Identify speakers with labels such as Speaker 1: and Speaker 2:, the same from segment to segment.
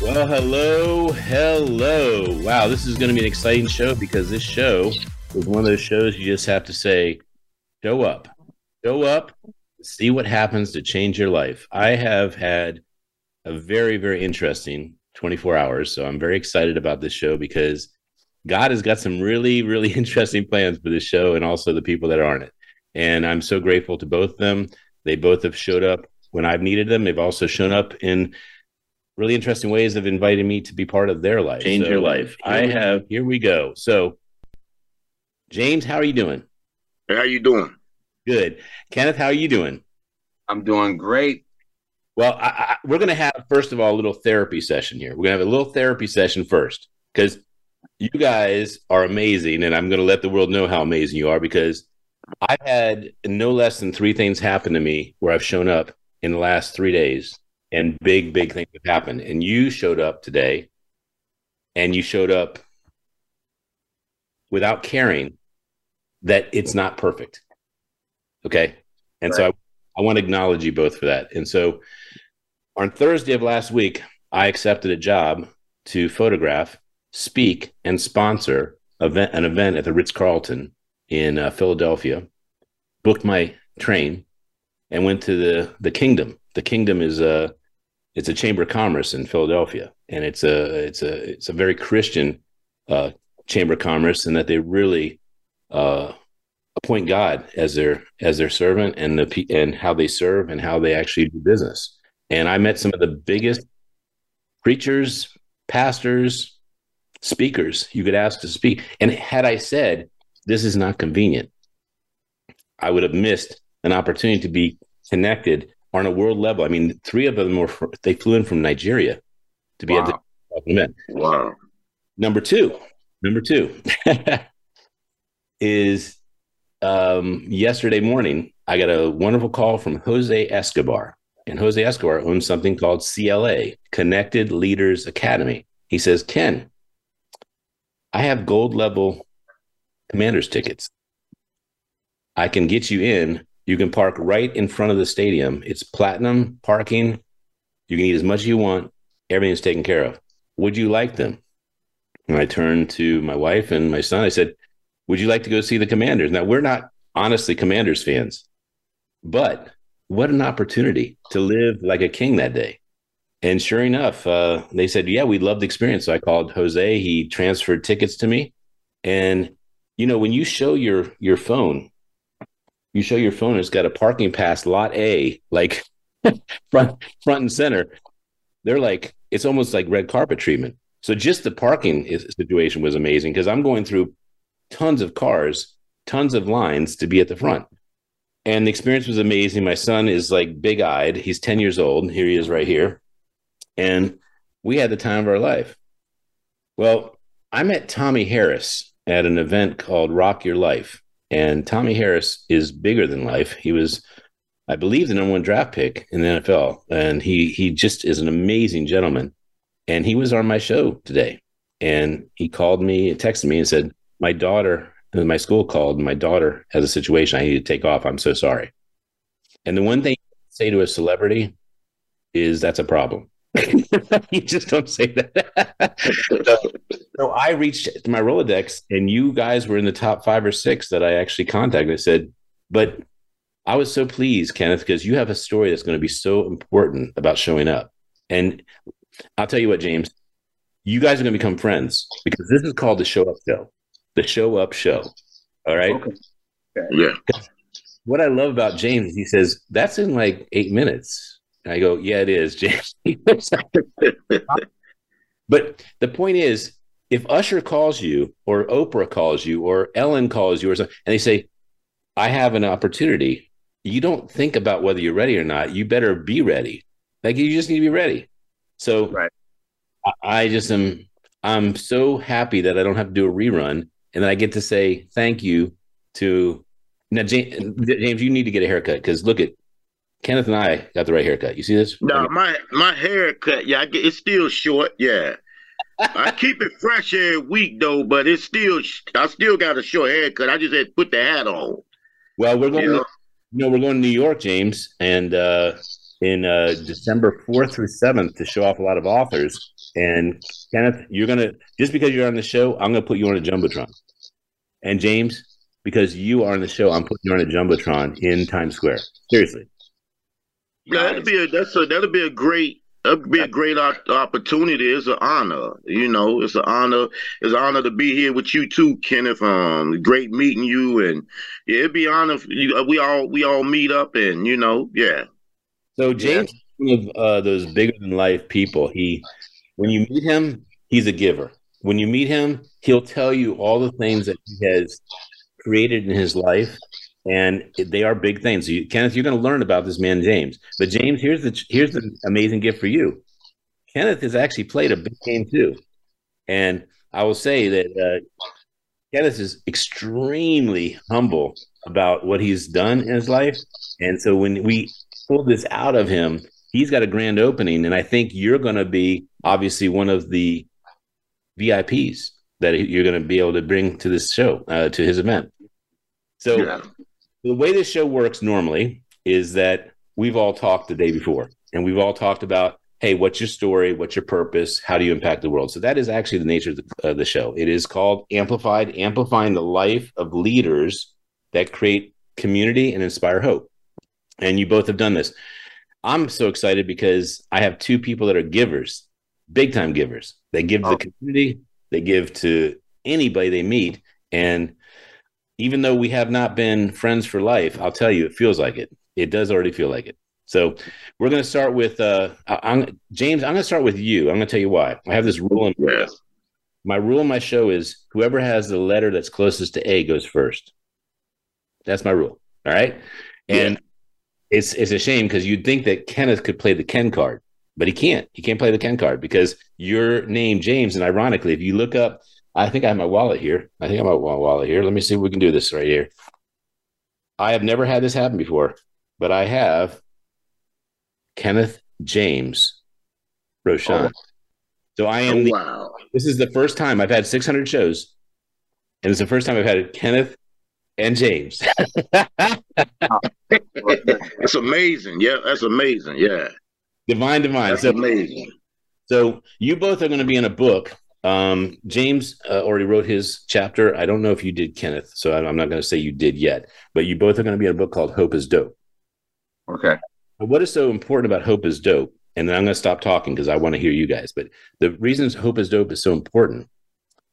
Speaker 1: Well, hello, hello. Wow, this is going to be an exciting show because this show is one of those shows you just have to say, show up, show up, see what happens to change your life. I have had a very, very interesting 24 hours. So I'm very excited about this show because God has got some really, really interesting plans for this show and also the people that are on it. And I'm so grateful to both of them. They both have showed up when I've needed them. They've also shown up in really interesting ways of inviting me to be part of their life.
Speaker 2: Change so your life.
Speaker 1: I have. Here we go. So, James, how are you doing?
Speaker 2: Hey, how you doing?
Speaker 1: Good. Kenneth, how are you doing?
Speaker 3: I'm doing great.
Speaker 1: Well, I, I, we're going to have first of all a little therapy session here. We're going to have a little therapy session first because you guys are amazing, and I'm going to let the world know how amazing you are because I've had no less than three things happen to me where I've shown up in the last three days and big, big things have happened. And you showed up today and you showed up without caring that it's not perfect. Okay. And right. so I, I want to acknowledge you both for that. And so on Thursday of last week, I accepted a job to photograph, speak, and sponsor event, an event at the Ritz Carlton in uh, Philadelphia. Booked my train and went to the the Kingdom. The Kingdom is a it's a chamber of commerce in Philadelphia, and it's a it's a it's a very Christian uh, chamber of commerce, and that they really uh, appoint God as their as their servant, and the and how they serve and how they actually do business. And I met some of the biggest preachers, pastors, speakers you could ask to speak. And had I said this is not convenient, I would have missed an opportunity to be connected on a world level. I mean, three of them were they flew in from Nigeria to be wow. at the event.
Speaker 2: Wow.
Speaker 1: Number two, number two is um, yesterday morning. I got a wonderful call from Jose Escobar, and Jose Escobar owns something called CLA, Connected Leaders Academy. He says, Ken, I have gold level commander's tickets. I can get you in you can park right in front of the stadium. It's platinum parking. You can eat as much as you want. Everything's taken care of. Would you like them? And I turned to my wife and my son. I said, Would you like to go see the Commanders? Now, we're not honestly Commanders fans, but what an opportunity to live like a king that day. And sure enough, uh, they said, Yeah, we loved the experience. So I called Jose. He transferred tickets to me. And, you know, when you show your, your phone you show your phone, it's got a parking pass, lot A, like front front and center. They're like, it's almost like red carpet treatment. So just the parking situation was amazing because I'm going through tons of cars, tons of lines to be at the front. And the experience was amazing. My son is like big eyed. He's 10 years old. Here he is right here. And we had the time of our life. Well, I met Tommy Harris at an event called Rock Your Life. And Tommy Harris is bigger than life. He was, I believe, the number one draft pick in the NFL, and he he just is an amazing gentleman. And he was on my show today, and he called me, texted me, and said, "My daughter, my school called, my daughter has a situation. I need to take off. I'm so sorry." And the one thing say to a celebrity is that's a problem. you just don't say that. so, so, I reached to my Rolodex, and you guys were in the top five or six that I actually contacted. I said, but I was so pleased, Kenneth, because you have a story that's going to be so important about showing up. And I'll tell you what, James, you guys are going to become friends because this is called the Show Up Show, the Show Up Show. All right. Okay.
Speaker 2: Yeah.
Speaker 1: What I love about James, he says that's in like eight minutes and I go, yeah, it is, James. but the point is, if Usher calls you or Oprah calls you or Ellen calls you or something, and they say, I have an opportunity, you don't think about whether you're ready or not. You better be ready. Like you just need to be ready. So
Speaker 2: right.
Speaker 1: I, I just am I'm so happy that I don't have to do a rerun and then I get to say thank you to now James. James you need to get a haircut because look at Kenneth and I got the right haircut. You see this?
Speaker 2: No, my my haircut, yeah, I get, it's still short. Yeah, I keep it fresh every week though, but it's still I still got a short haircut. I just had to put the hat on.
Speaker 1: Well, we're going. Yeah. To, you know, we're going to New York, James, and uh, in uh, December fourth through seventh to show off a lot of authors. And Kenneth, you're gonna just because you're on the show, I'm gonna put you on a jumbotron. And James, because you are on the show, I'm putting you on a jumbotron in Times Square. Seriously.
Speaker 2: Yeah, that'd be a that's a that'd be a great that'd be a great opportunity. It's an honor, you know. It's an honor. It's an honor to be here with you too, Kenneth. Um, great meeting you, and yeah, it'd be an honor. You, we all we all meet up, and you know, yeah.
Speaker 1: So James, yeah. one of uh, those bigger than life people. He, when you meet him, he's a giver. When you meet him, he'll tell you all the things that he has created in his life and they are big things. You, Kenneth, you're going to learn about this man, James. But James, here's the here's the amazing gift for you. Kenneth has actually played a big game too, and I will say that uh, Kenneth is extremely humble about what he's done in his life, and so when we pull this out of him, he's got a grand opening, and I think you're going to be obviously one of the VIPs that you're going to be able to bring to this show, uh, to his event. So yeah. The way this show works normally is that we've all talked the day before and we've all talked about, hey, what's your story? What's your purpose? How do you impact the world? So that is actually the nature of the, uh, the show. It is called Amplified, amplifying the life of leaders that create community and inspire hope. And you both have done this. I'm so excited because I have two people that are givers, big time givers. They give oh. the community, they give to anybody they meet. And even though we have not been friends for life, I'll tell you, it feels like it. It does already feel like it. So we're going to start with uh, I'm, James. I'm going to start with you. I'm going to tell you why. I have this rule in my, my rule in my show is whoever has the letter that's closest to A goes first. That's my rule. All right, and yeah. it's it's a shame because you'd think that Kenneth could play the Ken card, but he can't. He can't play the Ken card because your name James, and ironically, if you look up I think I have my wallet here. I think I have my wallet here. Let me see if we can do this right here. I have never had this happen before, but I have Kenneth James Rochon. Oh. So I am. Oh, the, wow. This is the first time I've had 600 shows, and it's the first time I've had Kenneth and James.
Speaker 2: that's amazing. Yeah, that's amazing. Yeah.
Speaker 1: Divine, divine.
Speaker 2: That's so, amazing.
Speaker 1: So you both are going to be in a book um, James uh, already wrote his chapter. I don't know if you did, Kenneth. So I'm not going to say you did yet, but you both are going to be in a book called Hope is Dope.
Speaker 3: Okay.
Speaker 1: What is so important about Hope is Dope? And then I'm going to stop talking because I want to hear you guys. But the reasons Hope is Dope is so important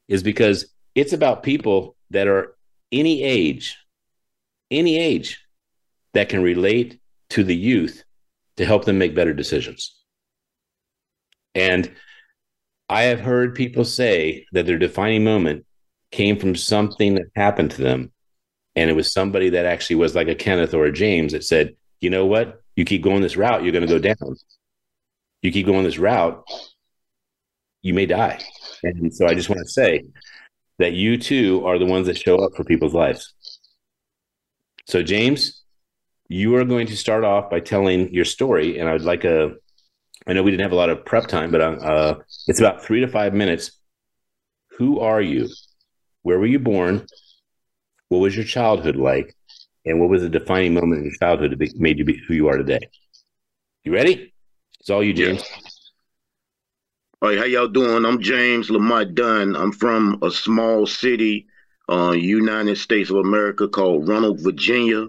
Speaker 1: is because it's about people that are any age, any age that can relate to the youth to help them make better decisions. And I have heard people say that their defining moment came from something that happened to them. And it was somebody that actually was like a Kenneth or a James that said, you know what? You keep going this route, you're going to go down. You keep going this route, you may die. And so I just want to say that you too are the ones that show up for people's lives. So, James, you are going to start off by telling your story. And I would like a I know we didn't have a lot of prep time, but uh, uh, it's about three to five minutes. Who are you? Where were you born? What was your childhood like? And what was the defining moment in your childhood that made you be who you are today? You ready? It's all you, James.
Speaker 2: All right, how y'all doing? I'm James Lamont Dunn. I'm from a small city, uh, United States of America called Ronald, Virginia.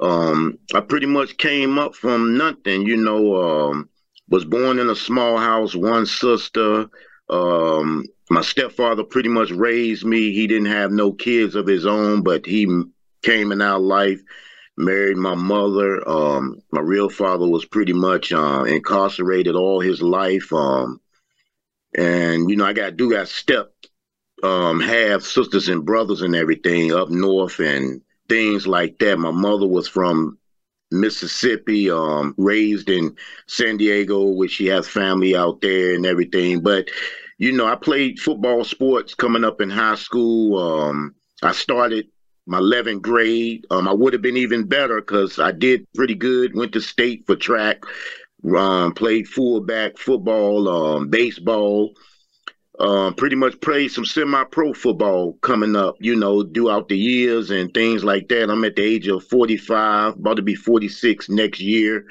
Speaker 2: Um, I pretty much came up from nothing, you know. Um, was born in a small house, one sister. Um, my stepfather pretty much raised me. He didn't have no kids of his own, but he came in our life, married my mother. Um, my real father was pretty much uh, incarcerated all his life. Um, and you know, I got do got step um, have sisters and brothers and everything up north and things like that. My mother was from Mississippi, um, raised in San Diego, which she has family out there and everything. But you know, I played football sports coming up in high school. Um, I started my 11th grade. Um, I would have been even better because I did pretty good. Went to state for track, um, played fullback football, um, baseball. Um, pretty much played some semi-pro football coming up, you know, throughout the years and things like that. I'm at the age of 45, about to be 46 next year.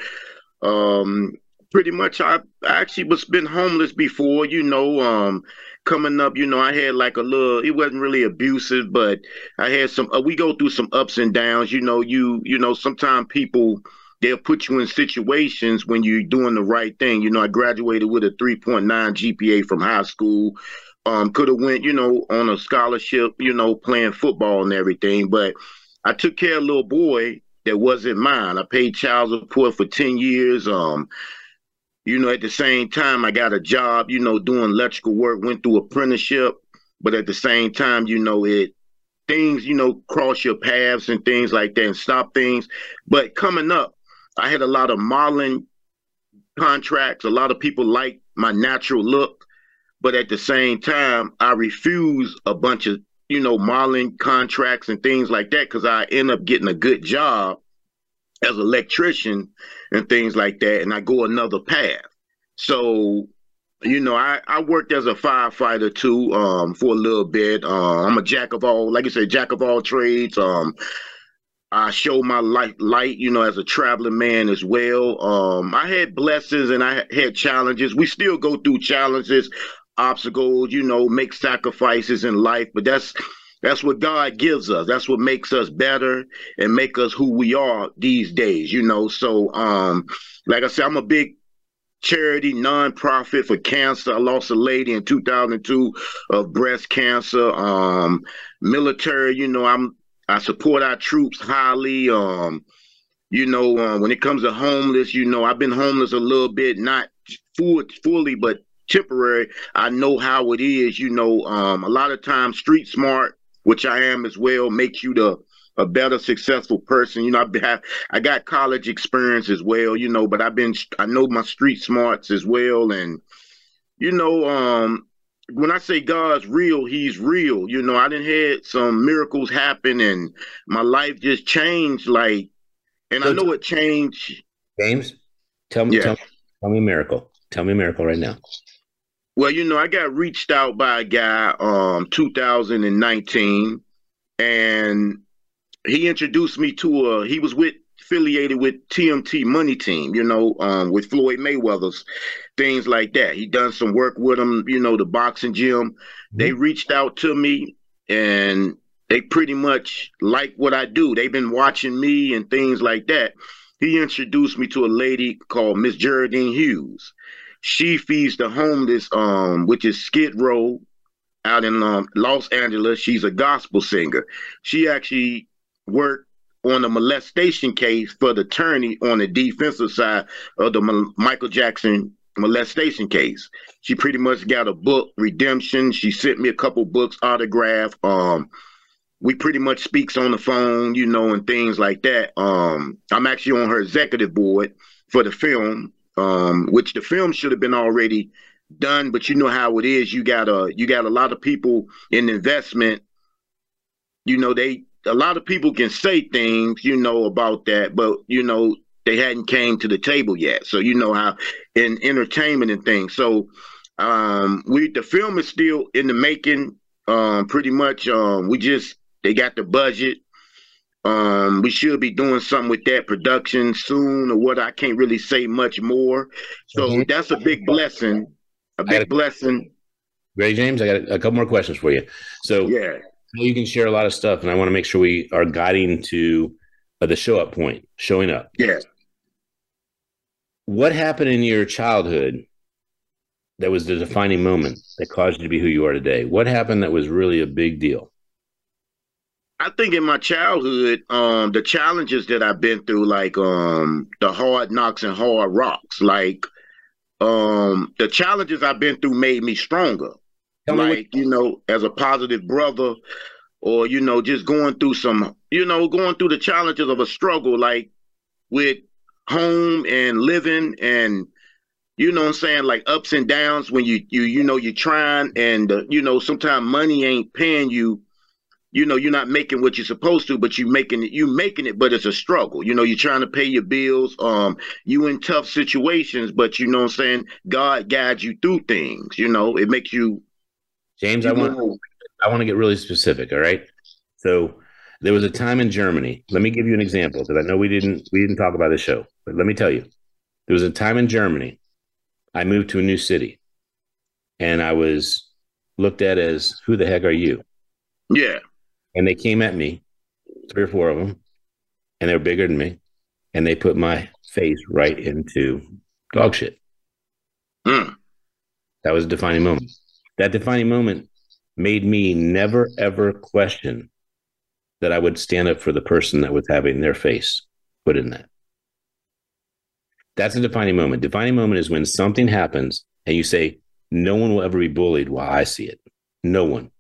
Speaker 2: Um, pretty much, I actually was been homeless before, you know. Um, coming up, you know, I had like a little. It wasn't really abusive, but I had some. Uh, we go through some ups and downs, you know. You, you know, sometimes people they'll put you in situations when you're doing the right thing. You know, I graduated with a 3.9 GPA from high school. Um, could have went, you know, on a scholarship, you know, playing football and everything. But I took care of a little boy that wasn't mine. I paid child support for 10 years. Um, you know, at the same time, I got a job, you know, doing electrical work, went through apprenticeship, but at the same time, you know, it things, you know, cross your paths and things like that and stop things. But coming up, I had a lot of modeling contracts. A lot of people like my natural look, but at the same time, I refuse a bunch of you know modeling contracts and things like that because I end up getting a good job as an electrician and things like that, and I go another path. So you know, I, I worked as a firefighter too, um, for a little bit. Uh, I'm a jack of all, like I said, jack of all trades. Um, I show my light, light, you know, as a traveling man as well. Um, I had blessings and I had challenges. We still go through challenges, obstacles, you know, make sacrifices in life, but that's that's what God gives us. That's what makes us better and make us who we are these days, you know. So, um, like I said, I'm a big charity nonprofit for cancer. I lost a lady in 2002 of breast cancer. Um, military, you know, I'm I support our troops highly. Um, you know, uh, when it comes to homeless, you know, I've been homeless a little bit, not full, fully, but temporary. I know how it is. You know, um, a lot of times, street smart, which I am as well, makes you the a better successful person. You know, I have I got college experience as well. You know, but I've been I know my street smarts as well, and you know, um, when I say God's real, He's real. You know, I didn't had some miracles happen, and my life just changed. Like, and so I know it changed.
Speaker 1: James, tell me, yeah. tell me, tell me a miracle. Tell me a miracle right now.
Speaker 2: Well, you know, I got reached out by a guy, um, 2019, and he introduced me to a. He was with affiliated with TMT Money Team, you know, um, with Floyd Mayweather's things like that. He done some work with him, you know, the boxing gym. Mm-hmm. They reached out to me and they pretty much like what I do. They've been watching me and things like that. He introduced me to a lady called Miss Geraldine Hughes. She feeds the homeless, um, which is Skid Row out in um, Los Angeles. She's a gospel singer. She actually worked on a molestation case for the attorney on the defensive side of the Michael Jackson molestation case. She pretty much got a book, Redemption. She sent me a couple books, autograph. Um, we pretty much speaks on the phone, you know, and things like that. Um, I'm actually on her executive board for the film, um, which the film should have been already done, but you know how it is. You got a you got a lot of people in investment. You know, they a lot of people can say things, you know, about that, but you know, they hadn't came to the table yet. So you know how in entertainment and things. So um we the film is still in the making. Um pretty much um we just they got the budget. Um we should be doing something with that production soon or what I can't really say much more. So mm-hmm. that's a big blessing. A big a, blessing.
Speaker 1: Ray James, I got a, a couple more questions for you. So
Speaker 2: yeah
Speaker 1: you can share a lot of stuff, and I want to make sure we are guiding to uh, the show up point, showing up.
Speaker 2: Yes.
Speaker 1: What happened in your childhood that was the defining moment that caused you to be who you are today? What happened that was really a big deal?
Speaker 2: I think in my childhood, um, the challenges that I've been through, like um, the hard knocks and hard rocks, like um, the challenges I've been through made me stronger. Like you know, as a positive brother, or you know, just going through some, you know, going through the challenges of a struggle, like with home and living and you know what I'm saying, like ups and downs when you you you know you're trying and uh, you know sometimes money ain't paying you. You know you're not making what you're supposed to, but you making it. You making it, but it's a struggle. You know you're trying to pay your bills. Um, you in tough situations, but you know what I'm saying. God guides you through things. You know it makes you.
Speaker 1: James, you I want I want to get really specific. All right, so there was a time in Germany. Let me give you an example because I know we didn't we didn't talk about the show, but let me tell you, there was a time in Germany I moved to a new city and I was looked at as, who the heck are you?
Speaker 2: Yeah.
Speaker 1: And they came at me, three or four of them, and they were bigger than me. And they put my face right into dog shit.
Speaker 2: Mm.
Speaker 1: That was a defining moment. That defining moment made me never, ever question that I would stand up for the person that was having their face put in that. That's a defining moment. Defining moment is when something happens and you say, no one will ever be bullied while I see it. No one.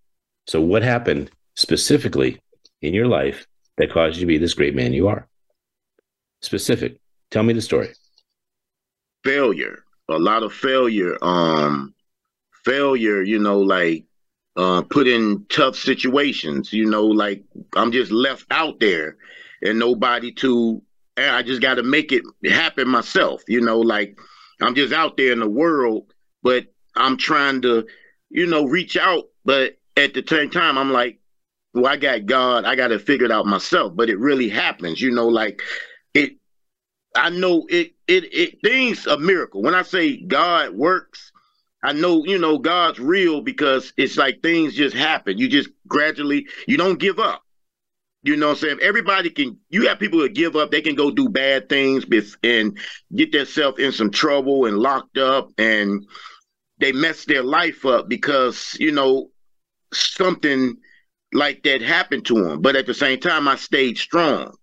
Speaker 1: So, what happened specifically in your life that caused you to be this great man you are? Specific. Tell me the story.
Speaker 2: Failure. A lot of failure. Um, failure, you know, like uh, put in tough situations, you know, like I'm just left out there and nobody to I just got to make it happen myself. You know, like I'm just out there in the world, but I'm trying to, you know, reach out. But at the same time, I'm like, well, I got God. I got to figure it out myself. But it really happens. You know, like it. I know it. It. It. Things a miracle. When I say God works, I know you know God's real because it's like things just happen. You just gradually. You don't give up. You know what I'm saying? Everybody can, you have people that give up, they can go do bad things and get themselves in some trouble and locked up and they mess their life up because, you know, something like that happened to them. But at the same time, I stayed strong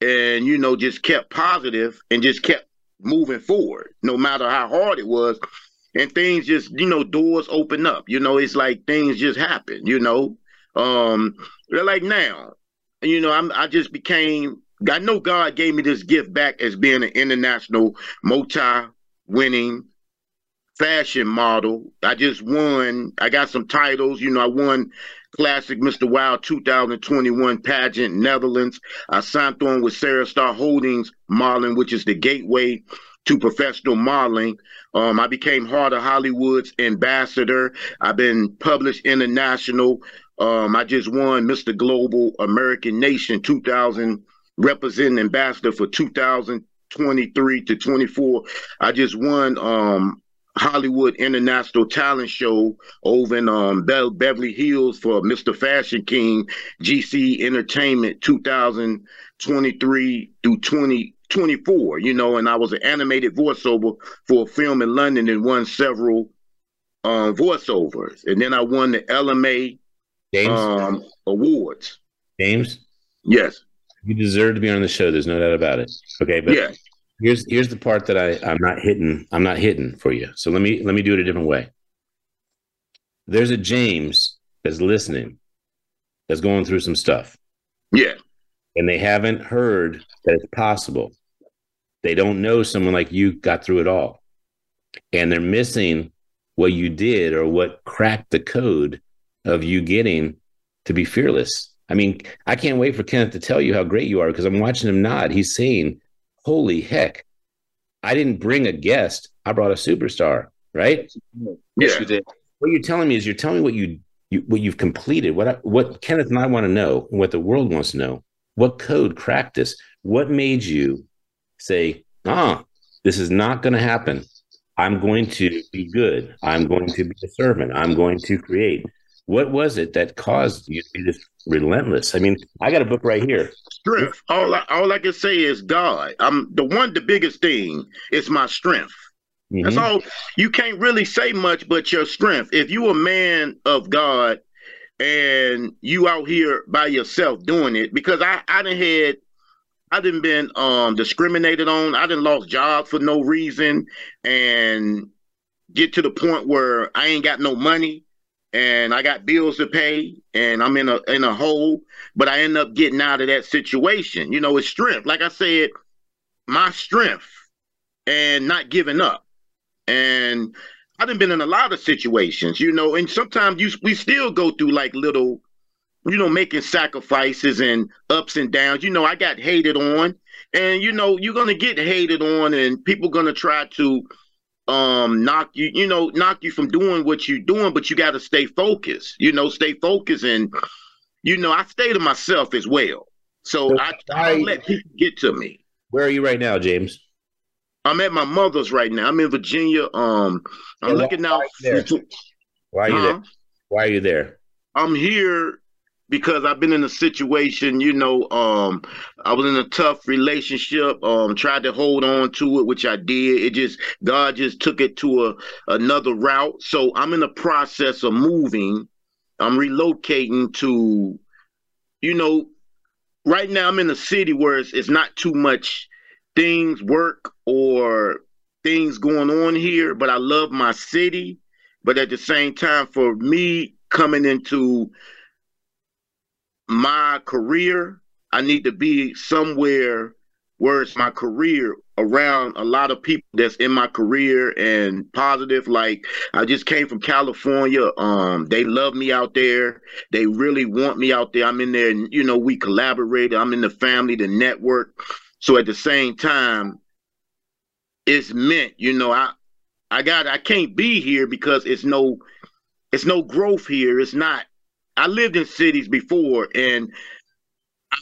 Speaker 2: and, you know, just kept positive and just kept moving forward, no matter how hard it was. And things just, you know, doors open up. You know, it's like things just happen, you know. Um, they're like now, you know, I'm I just became I know God gave me this gift back as being an international multi-winning fashion model. I just won. I got some titles. You know, I won Classic Mr. Wild 2021 pageant Netherlands. I signed on with Sarah Star Holdings Modeling, which is the gateway to professional modeling. Um, I became Heart of Hollywood's ambassador. I've been published international. Um, I just won Mr. Global American Nation 2000 representing ambassador for 2023 to 24. I just won um, Hollywood International Talent Show over in um, Be- Beverly Hills for Mr. Fashion King GC Entertainment 2023 through 2024. You know, and I was an animated voiceover for a film in London and won several um, voiceovers. And then I won the LMA James um, awards.
Speaker 1: James,
Speaker 2: yes,
Speaker 1: you deserve to be on the show. There's no doubt about it. Okay, but yeah. here's here's the part that I I'm not hitting. I'm not hitting for you. So let me let me do it a different way. There's a James that's listening, that's going through some stuff.
Speaker 2: Yeah,
Speaker 1: and they haven't heard that it's possible. They don't know someone like you got through it all, and they're missing what you did or what cracked the code of you getting to be fearless. I mean, I can't wait for Kenneth to tell you how great you are because I'm watching him nod. He's saying, Holy heck, I didn't bring a guest, I brought a superstar, right?
Speaker 2: Yes, you did.
Speaker 1: What you're telling me is you're telling me what you, you what you've completed, what I, what Kenneth and I want to know, and what the world wants to know. What code cracked this? What made you say, ah, this is not going to happen? I'm going to be good. I'm going to be a servant. I'm going to create. What was it that caused you to be this relentless? I mean, I got a book right here.
Speaker 2: Strength. All I, all I can say is God. I'm the one. The biggest thing is my strength. Mm-hmm. That's all. You can't really say much, but your strength. If you a man of God and you out here by yourself doing it, because I I didn't had I didn't been um discriminated on. I didn't lost jobs for no reason and get to the point where I ain't got no money and I got bills to pay and I'm in a in a hole, but I end up getting out of that situation. You know, it's strength. Like I said, my strength and not giving up. and I've been in a lot of situations, you know, and sometimes you we still go through like little, you know, making sacrifices and ups and downs. You know, I got hated on, and you know, you're gonna get hated on, and people gonna try to um knock you you know knock you from doing what you're doing but you got to stay focused you know stay focused. And you know i stay to myself as well. So, so I, I don't let people get to me.
Speaker 1: Where are you right now james?
Speaker 2: I'm at my mother's right now. I'm in virginia. Um i'm yeah, looking out
Speaker 1: why are you huh? there? Why are you there?
Speaker 2: I'm here because I've been in a situation, you know, um, I was in a tough relationship, um, tried to hold on to it, which I did. It just God just took it to a another route. So I'm in the process of moving. I'm relocating to, you know, right now I'm in a city where it's, it's not too much things, work or things going on here, but I love my city. But at the same time, for me coming into my career, I need to be somewhere where it's my career around a lot of people that's in my career and positive. Like I just came from California. Um, they love me out there. They really want me out there. I'm in there and you know, we collaborated. I'm in the family, the network. So at the same time, it's meant, you know, I I got I can't be here because it's no it's no growth here. It's not I lived in cities before and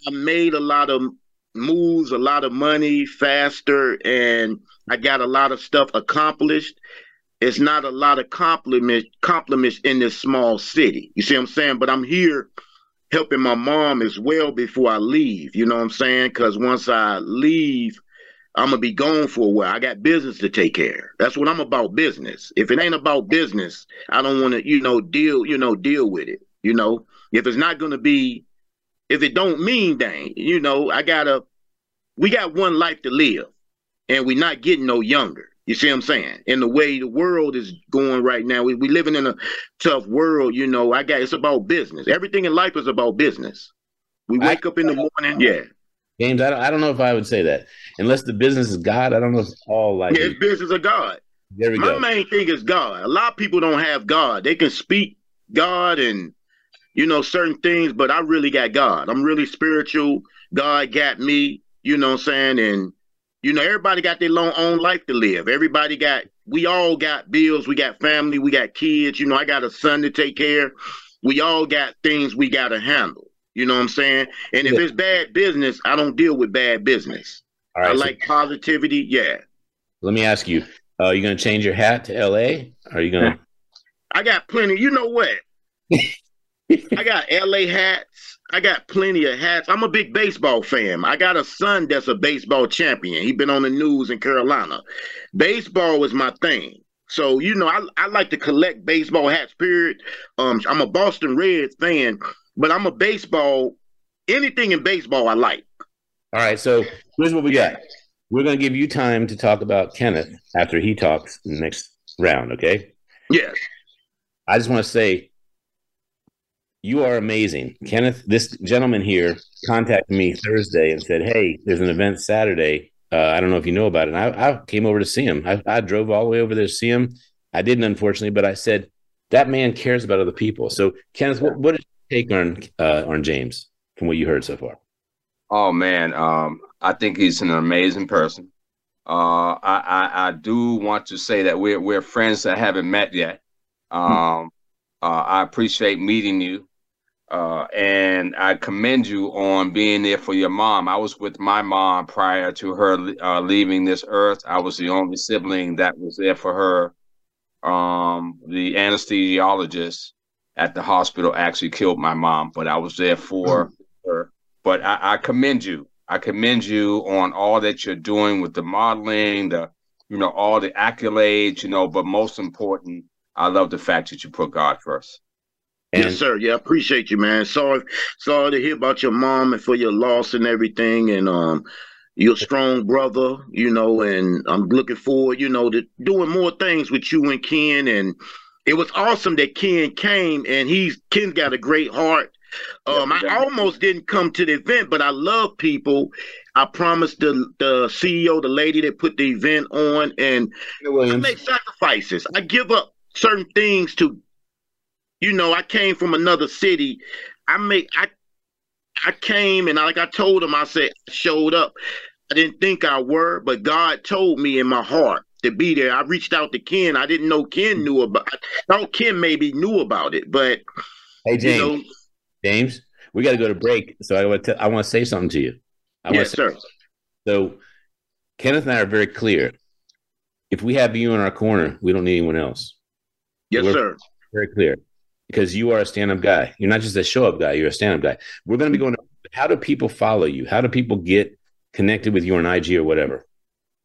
Speaker 2: I made a lot of moves, a lot of money faster, and I got a lot of stuff accomplished. It's not a lot of compliment compliments in this small city. You see what I'm saying? But I'm here helping my mom as well before I leave. You know what I'm saying? Because once I leave, I'm gonna be gone for a while. I got business to take care. That's what I'm about. Business. If it ain't about business, I don't want to, you know, deal, you know, deal with it. You know, if it's not going to be, if it don't mean dang, you know, I gotta, we got one life to live, and we're not getting no younger. You see what I'm saying? In the way the world is going right now, we we living in a tough world. You know, I got it's about business. Everything in life is about business. We wake I, up in the morning, yeah.
Speaker 1: James, I don't, I don't know if I would say that. Unless the business is God, I don't know if it's all like
Speaker 2: yeah, it's business of God.
Speaker 1: There we
Speaker 2: My
Speaker 1: go.
Speaker 2: My main thing is God. A lot of people don't have God. They can speak God and you know, certain things, but I really got God. I'm really spiritual. God got me, you know what I'm saying? And, you know, everybody got their own life to live. Everybody got, we all got bills. We got family. We got kids. You know, I got a son to take care. We all got things we got to handle. You know what I'm saying? And if yeah. it's bad business, I don't deal with bad business. Right, I so like positivity. Yeah.
Speaker 1: Let me ask you, uh, are you going to change your hat to LA? Are you going to?
Speaker 2: I got plenty. You know what? I got LA hats. I got plenty of hats. I'm a big baseball fan. I got a son that's a baseball champion. He been on the news in Carolina. Baseball is my thing. So, you know, I, I like to collect baseball hats, period. Um, I'm a Boston Reds fan, but I'm a baseball, anything in baseball I like.
Speaker 1: All right. So here's what we got. We're going to give you time to talk about Kenneth after he talks next round, okay?
Speaker 2: Yes.
Speaker 1: I just want to say you are amazing. Kenneth, this gentleman here contacted me Thursday and said, Hey, there's an event Saturday. Uh, I don't know if you know about it. And I, I came over to see him. I, I, drove all the way over there to see him. I didn't, unfortunately, but I said, That man cares about other people. So, Kenneth, what, what is your take on, uh, on James from what you heard so far?
Speaker 3: Oh, man. Um, I think he's an amazing person. Uh, I, I, I do want to say that we're, we're friends that haven't met yet. Hmm. Um, uh, I appreciate meeting you. Uh, and I commend you on being there for your mom. I was with my mom prior to her uh, leaving this earth. I was the only sibling that was there for her. Um, the anesthesiologist at the hospital actually killed my mom, but I was there for mm. her. But I, I commend you. I commend you on all that you're doing with the modeling, the you know all the accolades, you know. But most important, I love the fact that you put God first.
Speaker 2: And yes, sir. Yeah, I appreciate you, man. Sorry, sorry to hear about your mom and for your loss and everything. And um, you're a strong brother, you know. And I'm looking forward, you know, to doing more things with you and Ken. And it was awesome that Ken came, and he's Ken's got a great heart. Um, I almost didn't come to the event, but I love people. I promised the the CEO, the lady that put the event on, and I make sacrifices. I give up certain things to, you know, I came from another city. I make I I came and like I told him, I said, I showed up. I didn't think I were, but God told me in my heart to be there. I reached out to Ken. I didn't know Ken knew about. I thought Ken maybe knew about it, but
Speaker 1: hey, James, you know, James, we got to go to break. So I want to I want to say something to you. I
Speaker 2: yes, sir.
Speaker 1: So Kenneth and I are very clear. If we have you in our corner, we don't need anyone else.
Speaker 2: Yes, We're sir.
Speaker 1: Very clear. Because you are a stand-up guy. You're not just a show-up guy. You're a stand-up guy. We're going to be going. How do people follow you? How do people get connected with you on IG or whatever?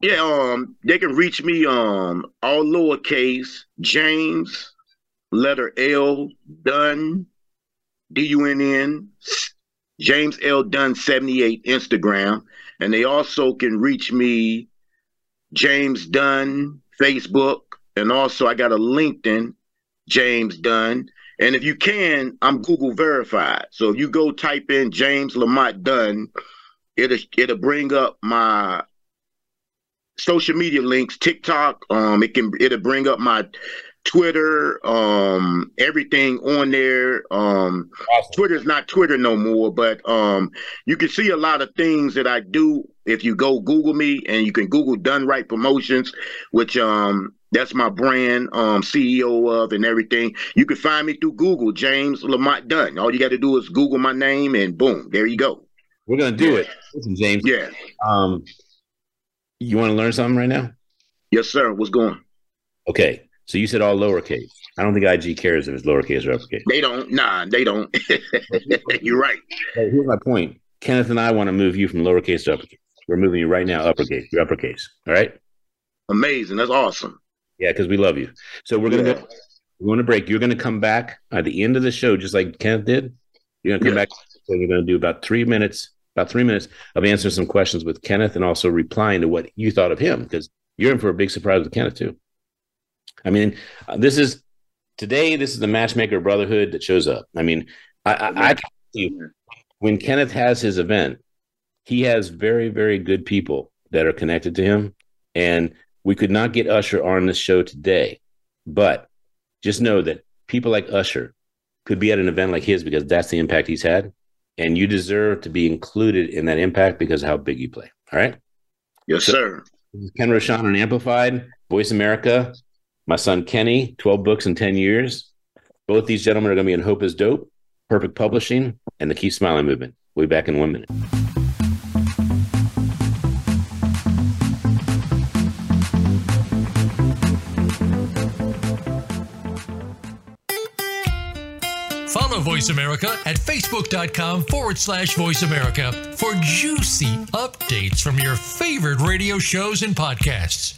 Speaker 2: Yeah, um, they can reach me um all lowercase James letter L Dunn D U N N James L Dunn 78 Instagram. And they also can reach me James Dunn Facebook. And also I got a LinkedIn, James Dunn. And if you can, I'm Google verified. So if you go type in James Lamont Dunn, it'll it'll bring up my social media links, TikTok. Um, it can it'll bring up my Twitter, um, everything on there. Um, awesome. Twitter's not Twitter no more, but um, you can see a lot of things that I do if you go Google me, and you can Google Done Right Promotions, which um, that's my brand, um, CEO of, and everything. You can find me through Google, James Lamont Dunn. All you got to do is Google my name, and boom, there you go.
Speaker 1: We're gonna do it. Listen, James.
Speaker 2: Yeah.
Speaker 1: Um, you want to learn something right now?
Speaker 2: Yes, sir. What's going?
Speaker 1: Okay. So you said all lowercase. I don't think IG cares if it's lowercase or uppercase.
Speaker 2: They don't. Nah, they don't. You're right.
Speaker 1: here's my point. Kenneth and I want to move you from lowercase to uppercase. We're moving you right now uppercase. You're uppercase. All right.
Speaker 2: Amazing. That's awesome.
Speaker 1: Yeah, because we love you. So we're gonna yeah. go. We're to break. You're going to come back at the end of the show, just like Kenneth did. You're going to come back. So you're going to do about three minutes about three minutes of answering some questions with Kenneth and also replying to what you thought of him because you're in for a big surprise with Kenneth too. I mean, this is today. This is the matchmaker brotherhood that shows up. I mean, I, I, I you, when Kenneth has his event, he has very, very good people that are connected to him, and we could not get Usher on this show today, but just know that people like Usher could be at an event like his because that's the impact he's had and you deserve to be included in that impact because of how big you play. All right.
Speaker 2: Yes, so, sir.
Speaker 1: Ken Rochon on Amplified, Voice America, my son Kenny, 12 books in 10 years. Both these gentlemen are going to be in Hope is Dope, Perfect Publishing, and the Keep Smiling Movement. We'll be back in one minute.
Speaker 4: Follow Voice America at facebook.com forward slash voice America for juicy updates from your favorite radio shows and podcasts.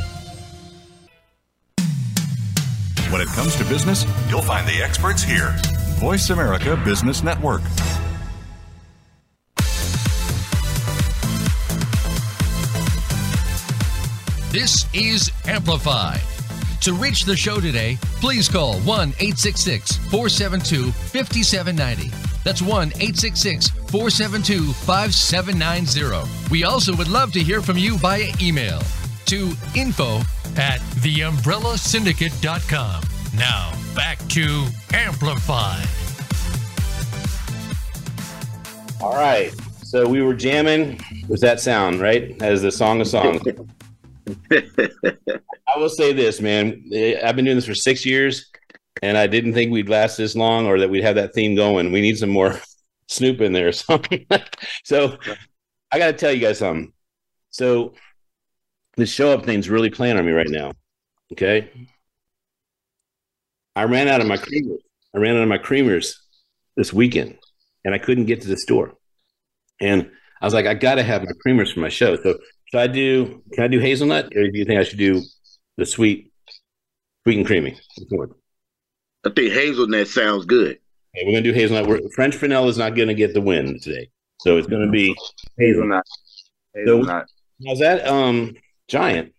Speaker 5: When it comes to business, you'll find the experts here. Voice America Business Network.
Speaker 4: This is Amplified. To reach the show today, please call 1 866 472 5790. That's 1 866 472 5790. We also would love to hear from you via email to info at theumbrellasyndicate.com. Now, back to Amplified.
Speaker 1: All right. So we were jamming with that sound, right? As the song of songs. I will say this, man. I've been doing this for six years, and I didn't think we'd last this long or that we'd have that theme going. We need some more Snoop in there or something. so I got to tell you guys something. So the show up thing's really playing on me right now. Okay. I ran out of my creamers. I ran out of my creamers this weekend, and I couldn't get to the store. And I was like, I got to have my creamers for my show. So should I do? Can I do hazelnut, or do you think I should do the sweet, sweet and creamy?
Speaker 2: I think hazelnut sounds good.
Speaker 1: Okay, we're gonna do hazelnut. We're, French vanilla is not gonna get the win today, so it's gonna be hazelnut.
Speaker 3: Hazelnut.
Speaker 1: So, how's that? Um, giant.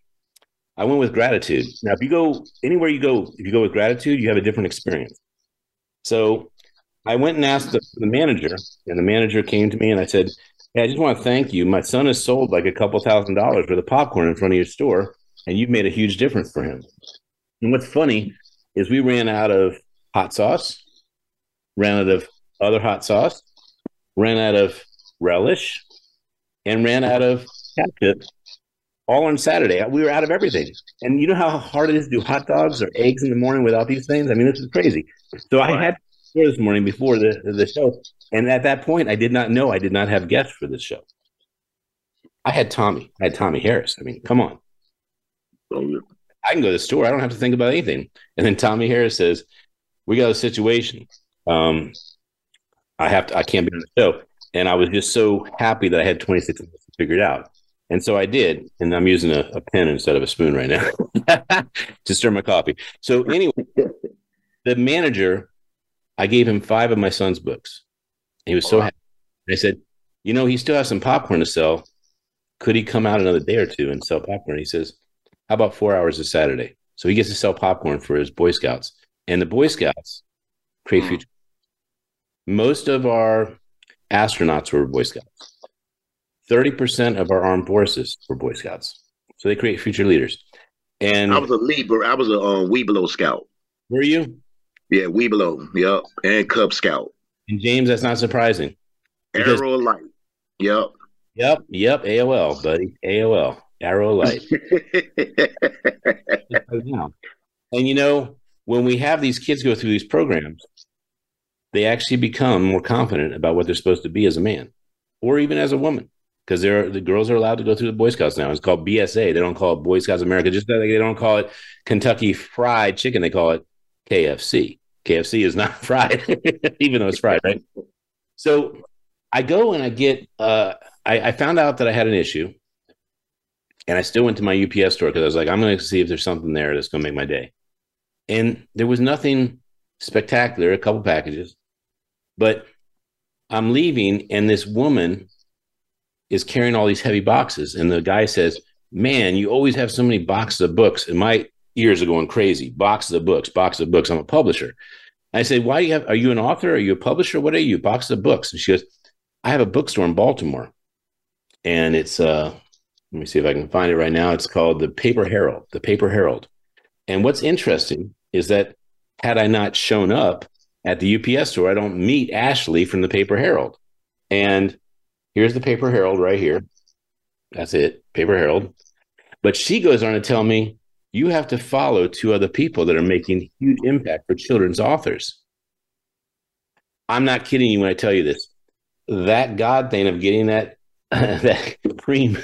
Speaker 1: I went with gratitude. Now, if you go anywhere you go, if you go with gratitude, you have a different experience. So I went and asked the, the manager, and the manager came to me and I said, Hey, I just want to thank you. My son has sold like a couple thousand dollars worth of popcorn in front of your store, and you've made a huge difference for him. And what's funny is we ran out of hot sauce, ran out of other hot sauce, ran out of relish, and ran out of ketchup all on Saturday. We were out of everything. And you know how hard it is to do hot dogs or eggs in the morning without these things? I mean, this is crazy. So I had this morning before the, the show. And at that point, I did not know I did not have guests for this show. I had Tommy. I had Tommy Harris. I mean, come on. I can go to the store. I don't have to think about anything. And then Tommy Harris says, "We got a situation. Um, I have to. I can't be on the show." And I was just so happy that I had 26 minutes to figure out. And so I did. And I'm using a, a pen instead of a spoon right now to stir my coffee. So anyway, the manager, I gave him five of my son's books. He was so happy. I said, "You know, he still has some popcorn to sell. Could he come out another day or two and sell popcorn?" He says, "How about four hours a Saturday?" So he gets to sell popcorn for his Boy Scouts, and the Boy Scouts create hmm. future. Most of our astronauts were Boy Scouts. Thirty percent of our armed forces were Boy Scouts, so they create future leaders. And
Speaker 2: I was a Libra. I was a um, Webelo Scout.
Speaker 1: were you?
Speaker 2: Yeah, Webelo. Yep, and Cub Scout.
Speaker 1: And James, that's not surprising.
Speaker 2: Arrow of Light. Yep.
Speaker 1: Yep, yep. AOL, buddy. AOL. Arrow Light. And you know, when we have these kids go through these programs, they actually become more confident about what they're supposed to be as a man or even as a woman. Because they're the girls are allowed to go through the Boy Scouts now. It's called BSA. They don't call it Boy Scouts America. Just like they don't call it Kentucky Fried Chicken. They call it KFC. KFC is not fried, even though it's fried, right? So I go and I get. Uh, I, I found out that I had an issue, and I still went to my UPS store because I was like, I'm going to see if there's something there that's going to make my day. And there was nothing spectacular. A couple packages, but I'm leaving, and this woman is carrying all these heavy boxes, and the guy says, "Man, you always have so many boxes of books." And my ears are going crazy. Boxes of books, boxes of books. I'm a publisher. I say, "Why do you have? Are you an author? Are you a publisher? What are you? Boxes of books?" And she goes, "I have a bookstore in Baltimore." and it's uh let me see if I can find it right now. It's called the Paper Herald, the Paper Herald. And what's interesting is that had I not shown up at the UPS store, I don't meet Ashley from the Paper Herald. And here's the Paper Herald right here. That's it, Paper Herald. But she goes on to tell me you have to follow two other people that are making huge impact for children's authors. I'm not kidding you when I tell you this. That God thing of getting that that cream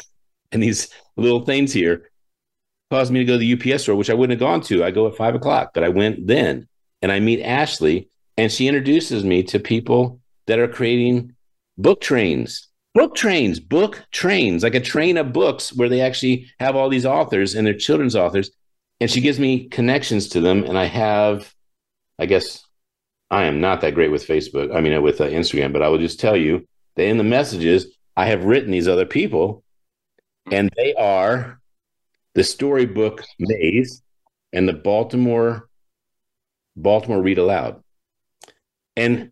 Speaker 1: and these little things here caused me to go to the UPS store, which I wouldn't have gone to. I go at five o'clock, but I went then and I meet Ashley and she introduces me to people that are creating book trains, book trains, book trains, like a train of books where they actually have all these authors and they're children's authors. And she gives me connections to them. And I have, I guess, I am not that great with Facebook, I mean, with uh, Instagram, but I will just tell you that in the messages, I have written these other people, and they are the storybook Maze, and the Baltimore Baltimore Read Aloud. And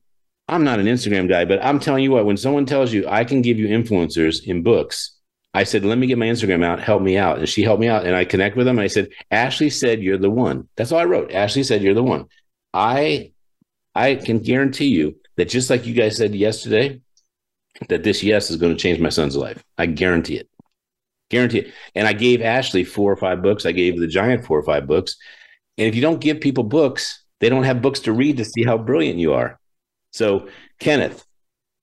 Speaker 1: I'm not an Instagram guy, but I'm telling you what, when someone tells you I can give you influencers in books, I said, let me get my Instagram out, help me out. And she helped me out. And I connect with them. And I said, Ashley said you're the one. That's all I wrote. Ashley said you're the one. I I can guarantee you that just like you guys said yesterday, that this yes is going to change my son's life. I guarantee it. Guarantee it. And I gave Ashley four or five books. I gave the giant four or five books. And if you don't give people books, they don't have books to read to see how brilliant you are. So, Kenneth,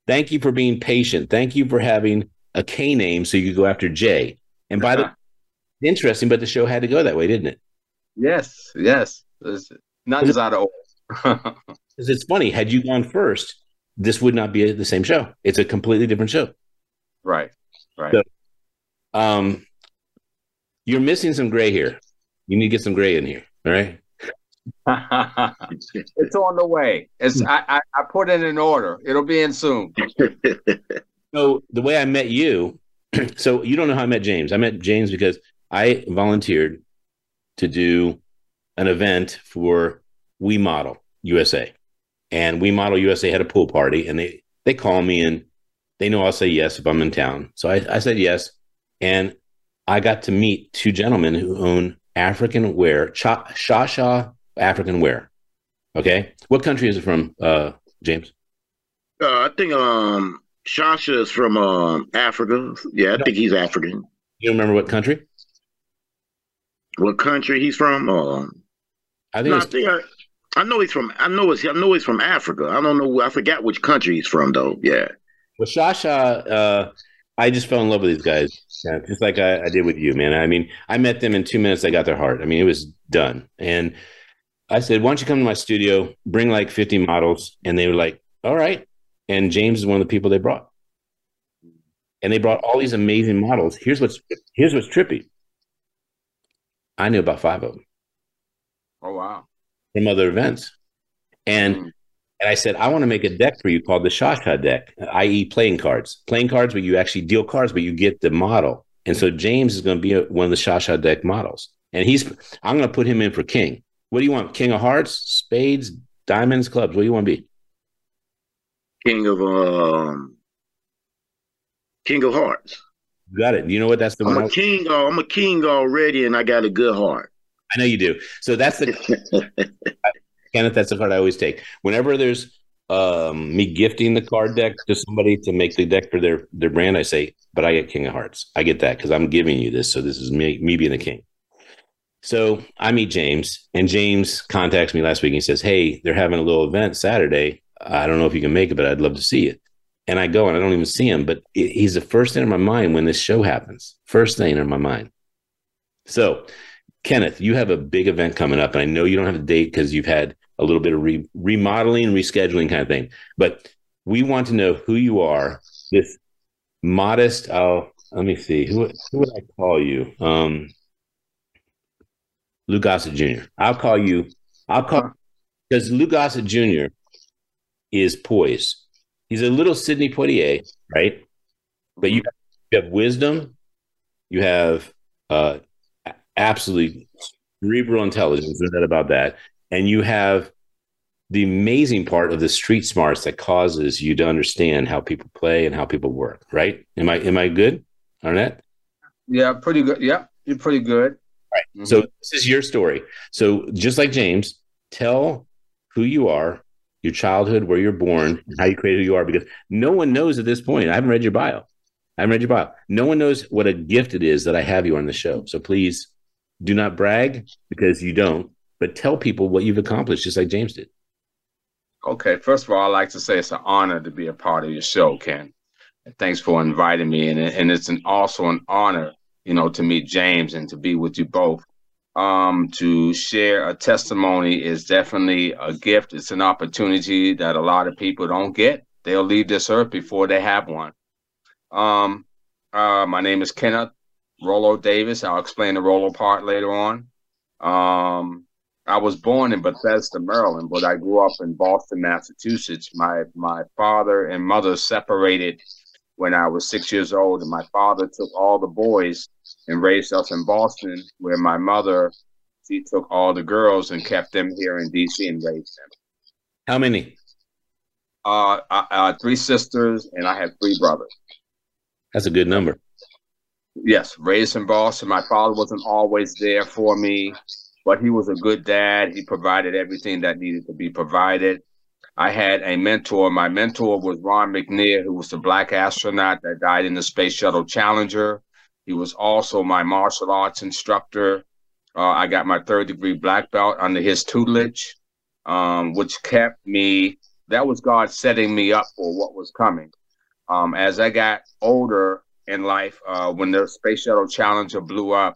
Speaker 1: thank you for being patient. Thank you for having a K name so you could go after J. And by the interesting, but the show had to go that way, didn't it?
Speaker 3: Yes, yes. It's not just out of.
Speaker 1: Because it's funny, had you gone first, this would not be the same show. It's a completely different show.
Speaker 3: Right, right.
Speaker 1: So, um, you're missing some gray here. You need to get some gray in here. All right.
Speaker 3: it's on the way. It's I, I, I put in order. It'll be in soon.
Speaker 1: so the way I met you, so you don't know how I met James. I met James because I volunteered to do an event for We Model USA, and We Model USA had a pool party, and they they call me and they know I'll say yes if I'm in town. So I, I said yes, and I got to meet two gentlemen who own African wear, Shasha African where? Okay, what country is it from, uh, James?
Speaker 2: Uh, I think um, Shasha is from um, Africa. Yeah, I think he's African.
Speaker 1: You remember what country?
Speaker 2: What country he's from? Um,
Speaker 1: I think,
Speaker 2: no, I, think I, I, know he's from. I know it's. I know he's from Africa. I don't know. I forgot which country he's from though. Yeah.
Speaker 1: Well, Shasha, uh, I just fell in love with these guys, just like I, I, did with you, man. I mean, I met them in two minutes. I got their heart. I mean, it was done. And I said, "Why don't you come to my studio? Bring like 50 models." And they were like, "All right." And James is one of the people they brought. And they brought all these amazing models. Here's what's here's what's trippy. I knew about five of them.
Speaker 3: Oh wow!
Speaker 1: From other events, and mm. and I said I want to make a deck for you called the Shasha deck, i.e., playing cards. Playing cards where you actually deal cards, but you get the model. And so James is going to be a, one of the Shasha deck models, and he's I'm going to put him in for King. What do you want? King of Hearts, Spades, Diamonds, Clubs. What do you want to be?
Speaker 2: King of um, King of Hearts.
Speaker 1: got it. You know what? That's the
Speaker 2: I'm
Speaker 1: one.
Speaker 2: A king, uh, I'm a king already, and I got a good heart.
Speaker 1: I know you do. So that's the Kenneth. That's the card I always take whenever there's um, me gifting the card deck to somebody to make the deck for their their brand. I say, but I get King of Hearts. I get that because I'm giving you this. So this is me me being the king. So I meet James, and James contacts me last week. And he says, "Hey, they're having a little event Saturday. I don't know if you can make it, but I'd love to see it." And I go, and I don't even see him, but he's the first thing in my mind when this show happens. First thing in my mind. So, Kenneth, you have a big event coming up, and I know you don't have a date because you've had a little bit of re- remodeling, rescheduling kind of thing. But we want to know who you are. This modest. Oh, let me see. Who who would I call you? Um, Lou Gossett Jr. I'll call you. I'll call because Lou Gossett Jr. is poised. He's a little Sidney Poitier, right? But you have, you have wisdom, you have uh, absolutely cerebral intelligence, no doubt about that, and you have the amazing part of the street smarts that causes you to understand how people play and how people work. Right? Am I am I good, Arnett?
Speaker 3: Yeah, pretty good. Yeah, you're pretty good.
Speaker 1: Right. Mm-hmm. So this is your story. So just like James, tell who you are, your childhood, where you're born, how you created who you are, because no one knows at this point. I haven't read your bio. I haven't read your bio. No one knows what a gift it is that I have you on the show. So please do not brag because you don't, but tell people what you've accomplished, just like James did.
Speaker 3: Okay. First of all, I'd like to say it's an honor to be a part of your show, Ken. thanks for inviting me. And, and it's an also an honor you know, to meet James and to be with you both. Um, to share a testimony is definitely a gift. It's an opportunity that a lot of people don't get. They'll leave this earth before they have one. Um, uh, my name is Kenneth Rollo Davis. I'll explain the Rollo part later on. Um, I was born in Bethesda, Maryland, but I grew up in Boston, Massachusetts. My my father and mother separated when I was six years old, and my father took all the boys and raised us in Boston, where my mother she took all the girls and kept them here in DC and raised them.
Speaker 1: How many?
Speaker 3: Uh, uh, three sisters, and I have three brothers.
Speaker 1: That's a good number.
Speaker 3: Yes, raised in Boston. My father wasn't always there for me, but he was a good dad. He provided everything that needed to be provided. I had a mentor. My mentor was Ron McNair, who was the black astronaut that died in the Space Shuttle Challenger. He was also my martial arts instructor. Uh, I got my third degree black belt under his tutelage, um, which kept me, that was God setting me up for what was coming. Um, as I got older in life, uh, when the Space Shuttle Challenger blew up,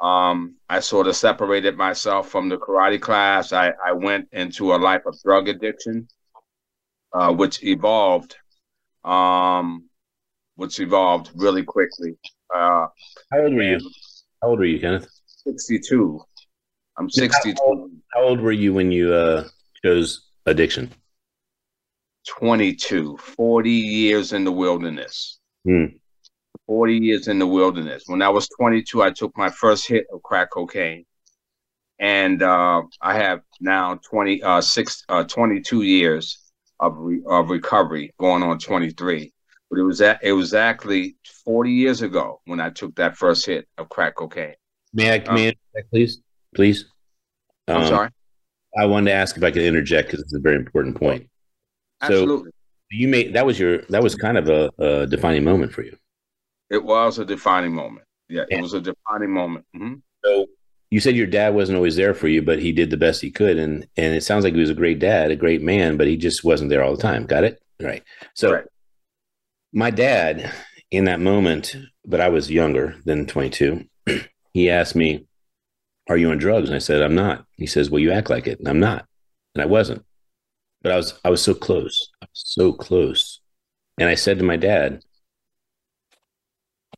Speaker 3: um, I sort of separated myself from the karate class. I, I went into a life of drug addiction, uh, which evolved, um, which evolved really quickly. Uh,
Speaker 1: How old were you? How old were you, Kenneth?
Speaker 3: 62. I'm 62.
Speaker 1: How old, how old were you when you uh, chose addiction?
Speaker 3: 22. 40 years in the wilderness.
Speaker 1: Hmm.
Speaker 3: 40 years in the wilderness. When I was 22, I took my first hit of crack cocaine. And uh, I have now 20, uh, six, uh, 22 years of, re- of recovery, going on 23. But it was at, it was actually 40 years ago when I took that first hit of crack cocaine.
Speaker 1: May I, may I interject, please? Please.
Speaker 3: I'm
Speaker 1: Um,
Speaker 3: sorry.
Speaker 1: I wanted to ask if I could interject because it's a very important point.
Speaker 3: Absolutely.
Speaker 1: You made that was your that was kind of a, a defining moment for you.
Speaker 3: It was a defining moment. Yeah,
Speaker 1: Yeah.
Speaker 3: it was a defining moment. hmm
Speaker 1: So you said your dad wasn't always there for you, but he did the best he could, and and it sounds like he was a great dad, a great man, but he just wasn't there all the time. Got it? Right. So
Speaker 3: Right.
Speaker 1: My dad, in that moment, but I was younger than 22. he asked me, "Are you on drugs?" And I said, "I'm not." He says, "Well, you act like it," and I'm not, and I wasn't. But I was I was so close, was so close, and I said to my dad,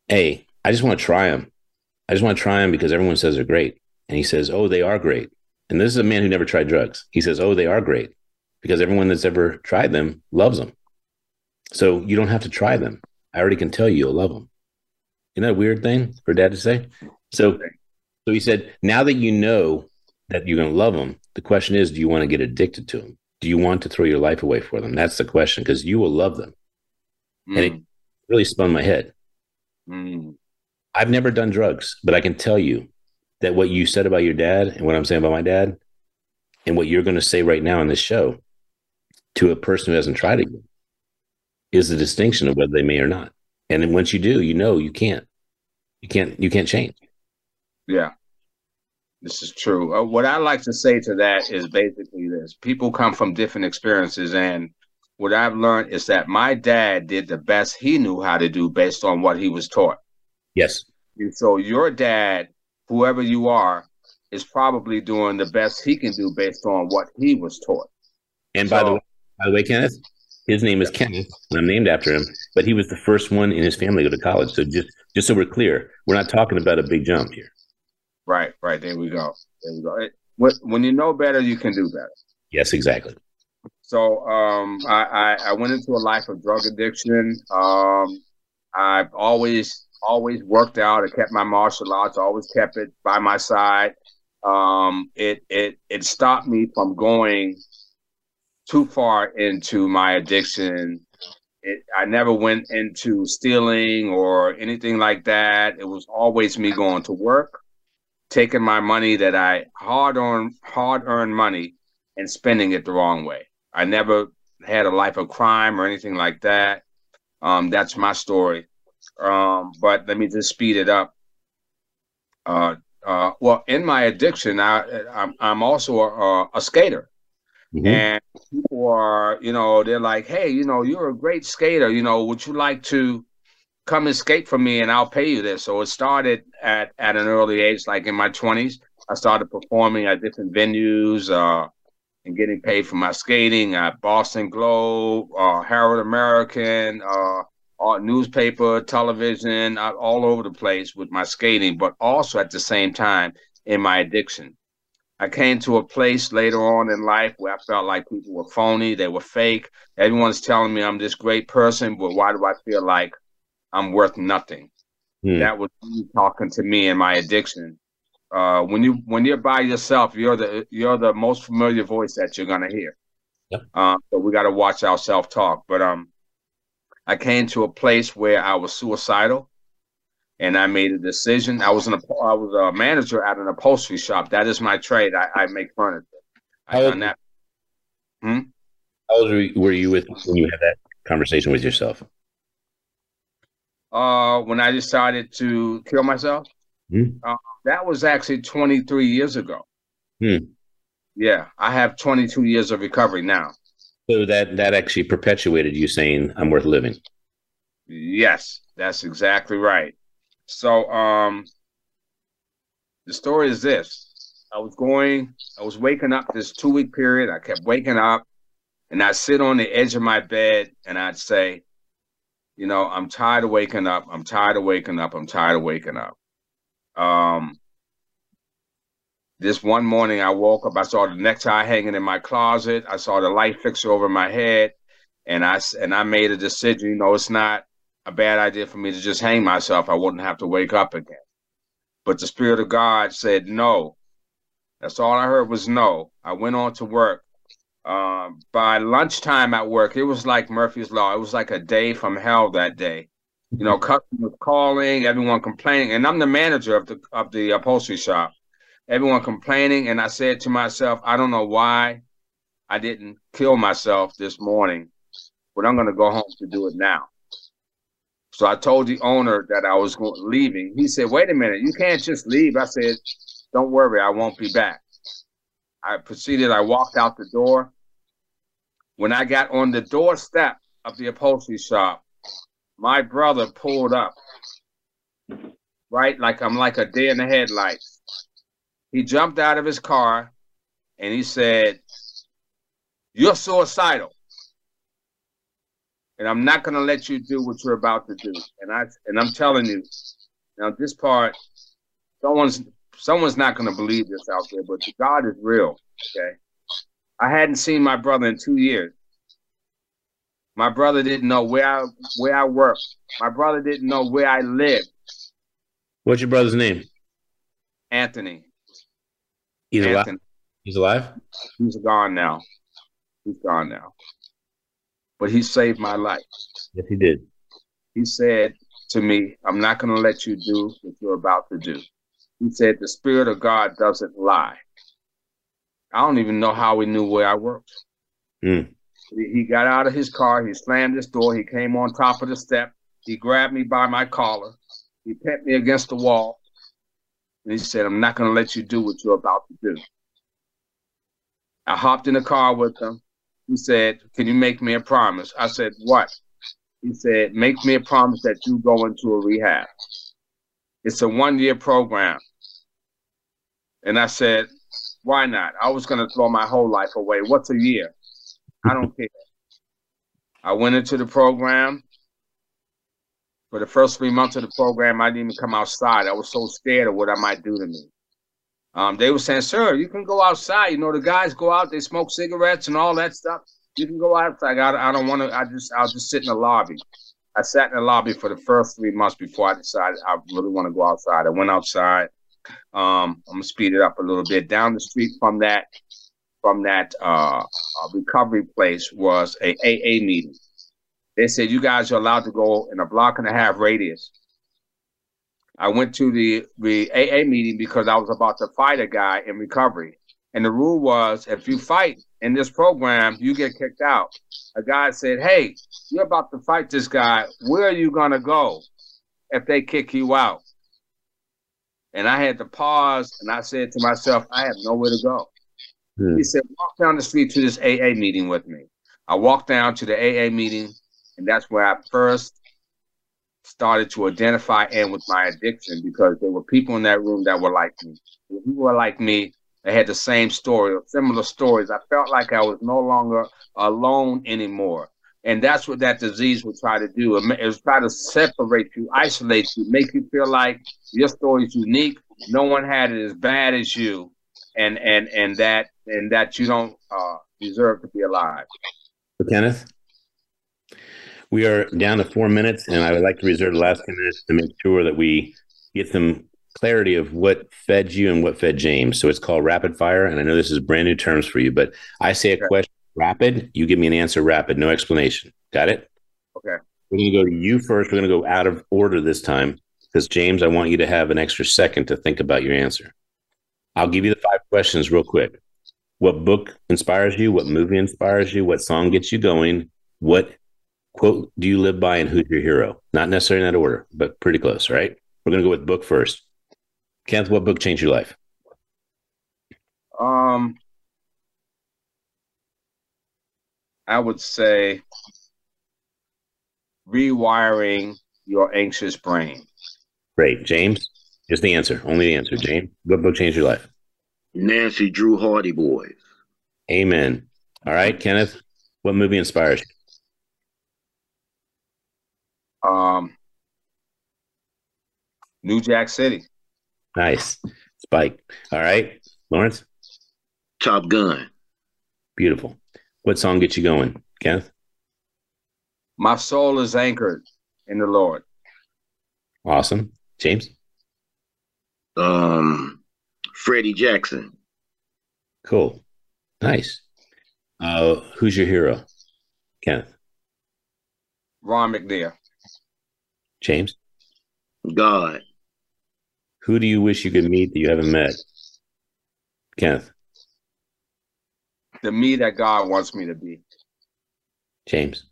Speaker 1: "Hey, I just want to try them. I just want to try them because everyone says they're great." And he says, "Oh, they are great." And this is a man who never tried drugs. He says, "Oh, they are great because everyone that's ever tried them loves them. So you don't have to try them. I already can tell you you'll love them." Isn't that a weird thing for dad to say? So, so he said, "Now that you know that you're going to love them, the question is, do you want to get addicted to them? Do you want to throw your life away for them? That's the question because you will love them." And it really spun my head.
Speaker 3: Mm.
Speaker 1: I've never done drugs, but I can tell you that what you said about your dad and what I'm saying about my dad and what you're going to say right now in this show to a person who hasn't tried it yet is the distinction of whether they may or not. And then once you do, you know you can't. You can't you can't change.
Speaker 3: Yeah, this is true. Uh, what I like to say to that is basically this: people come from different experiences, and what I've learned is that my dad did the best he knew how to do based on what he was taught.
Speaker 1: Yes.
Speaker 3: And so your dad, whoever you are, is probably doing the best he can do based on what he was taught.
Speaker 1: And by the way, by the way, Kenneth, his name is Kenneth, and I'm named after him. But he was the first one in his family to go to college. So just just so we're clear, we're not talking about a big jump here.
Speaker 3: Right, right. There we go. There we go. It, when- when you know better, you can do better.
Speaker 1: Yes, exactly.
Speaker 3: So um, I, I, I went into a life of drug addiction. Um, I've always always worked out. I kept my martial arts. Always kept it by my side. Um, it it it stopped me from going too far into my addiction. It, I never went into stealing or anything like that. It was always me going to work, taking my money that I hard on hard earned money and spending it the wrong way. I never had a life of crime or anything like that. Um, that's my story. Um, but let me just speed it up. Uh, uh, well, in my addiction, I, I'm, I'm also a, a skater.
Speaker 1: Mhm.
Speaker 3: And people are, you know, they're like, hey, you know, you're a great skater. You know, would you like to come and skate for me and I'll pay you this? So it started at, at an early age, like in my 20s. I started performing at different venues uh, and getting paid for my skating at Boston Globe, uh, Herald American, uh, newspaper, television, uh, all over the place with my skating, but also at the same time in my addiction. I came to a place later on in life where I felt like people were phony, they were fake. Everyone's telling me I'm this great person, but why do I feel like I'm worth nothing? Hmm. That was talking to me and my addiction. Uh, when you when you're by yourself, you're the you're the most familiar voice that you're gonna hear. Yep. Uh, so we got to watch our self talk. But um, I came to a place where I was suicidal, and I made a decision. I was an I was a manager at an upholstery shop. That is my trade. I, I make furniture. I done that.
Speaker 1: Hmm? How old were you with when you had that conversation with yourself?
Speaker 3: Uh, when I decided to kill myself, hmm? uh, that was actually 23 years ago. Hmm. Yeah, I have 22 years of recovery now.
Speaker 1: So that that actually perpetuated you saying I'm worth living.
Speaker 3: Yes, that's exactly right. So um the story is this. I was going, I was waking up this two week period. I kept waking up and I'd sit on the edge of my bed and I'd say, you know, I'm tired of waking up. I'm tired of waking up. I'm tired of waking up. Um, this one morning I woke up, I saw the necktie hanging in my closet. I saw the light fixture over my head. And I, and I made a decision, you know, it's not a bad idea for me to just hang myself. I wouldn't have to wake up again. But the Spirit of God said no. That's all I heard was no. I went on to work. Uh, by lunchtime at work, it was like Murphy's Law. It was like a day from hell that day. You know, customers calling, everyone complaining, and I'm the manager of the of the upholstery shop. Everyone complaining, and I said to myself, I don't know why I didn't kill myself this morning, but I'm going to go home to do it now. So I told the owner that I was going, leaving. He said, "Wait a minute, you can't just leave." I said, "Don't worry, I won't be back." I proceeded. I walked out the door. When I got on the doorstep of the upholstery shop, my brother pulled up. Right, like I'm like a deer in the headlights. He jumped out of his car, and he said, "You're suicidal." And I'm not going to let you do what you're about to do. And I and I'm telling you, now this part, someone's someone's not going to believe this out there, but God is real. Okay, I hadn't seen my brother in two years. My brother didn't know where I where I worked. My brother didn't know where I lived.
Speaker 1: What's your brother's name?
Speaker 3: Anthony.
Speaker 1: He's Anthony. alive. He's alive.
Speaker 3: He's gone now. He's gone now but he saved my life.
Speaker 1: Yes, he did.
Speaker 3: He said to me, I'm not going to let you do what you're about to do. He said, The Spirit of God doesn't lie. I don't even know how he knew where I worked. Mm. He got out of his car, he slammed his door, he came on top of the step, he grabbed me by my collar, he pet me against the wall, and he said, I'm not going to let you do what you're about to do. I hopped in the car with him. He said, Can you make me a promise? I said, What? He said, Make me a promise that you go into a rehab. It's a one year program. And I said, Why not? I was going to throw my whole life away. What's a year? I don't care. I went into the program. For the first three months of the program, I didn't even come outside. I was so scared of what I might do to me. Um, they were saying, "Sir, you can go outside. You know, the guys go out, they smoke cigarettes and all that stuff. You can go outside. I, I don't want to. I just, I'll just sit in the lobby." I sat in the lobby for the first three months before I decided I really want to go outside. I went outside. Um, I'm gonna speed it up a little bit. Down the street from that, from that uh, uh, recovery place was a AA meeting. They said you guys are allowed to go in a block and a half radius I went to the, the AA meeting because I was about to fight a guy in recovery. And the rule was if you fight in this program, you get kicked out. A guy said, Hey, you're about to fight this guy. Where are you going to go if they kick you out? And I had to pause and I said to myself, I have nowhere to go. Hmm. He said, Walk down the street to this AA meeting with me. I walked down to the AA meeting, and that's where I first started to identify and with my addiction because there were people in that room that were like me. Who were like me, they had the same story or similar stories. I felt like I was no longer alone anymore. And that's what that disease would try to do. It was try to separate you, isolate you, make you feel like your story is unique. No one had it as bad as you, and and and that and that you don't uh, deserve to be alive.
Speaker 1: Kenneth, We are down to four minutes, and I would like to reserve the last 10 minutes to make sure that we get some clarity of what fed you and what fed James. So it's called rapid fire. And I know this is brand new terms for you, but I say a
Speaker 3: Okay.
Speaker 1: question rapid, you give me an answer rapid, no explanation. Got it?
Speaker 3: Okay.
Speaker 1: We're going to go to you first. We're going to go out of order this time because, James, I want you to have an extra second to think about your answer. I'll give you the five questions real quick. What book inspires you? What movie inspires you? What song gets you going? What quote do you live by and who's your hero? Not necessarily in that order, but pretty close, right? We're going to go with book first. Kenneth, what book changed your life?
Speaker 3: Um, I would say rewiring your anxious brain.
Speaker 1: Great. James, just the answer, only the answer. James, what book changed your life?
Speaker 2: Nancy Drew Hardy Boys.
Speaker 1: Amen. All right, Kenneth, what movie inspires you?
Speaker 3: Um, New Jack City.
Speaker 1: Nice. Spike. All right, Lawrence,
Speaker 2: Top Gun.
Speaker 1: beautiful. What song gets you going, Kenneth?
Speaker 3: My soul is anchored in the Lord.
Speaker 1: Awesome. James,
Speaker 2: Um, Freddie Jackson.
Speaker 1: cool. Nice. Uh, who's your hero? Kenneth,
Speaker 3: Ron McNair.
Speaker 1: James,
Speaker 2: God.
Speaker 1: who do you wish you could meet that you haven't met? Kenneth,
Speaker 3: The me that God wants me to be.
Speaker 1: James,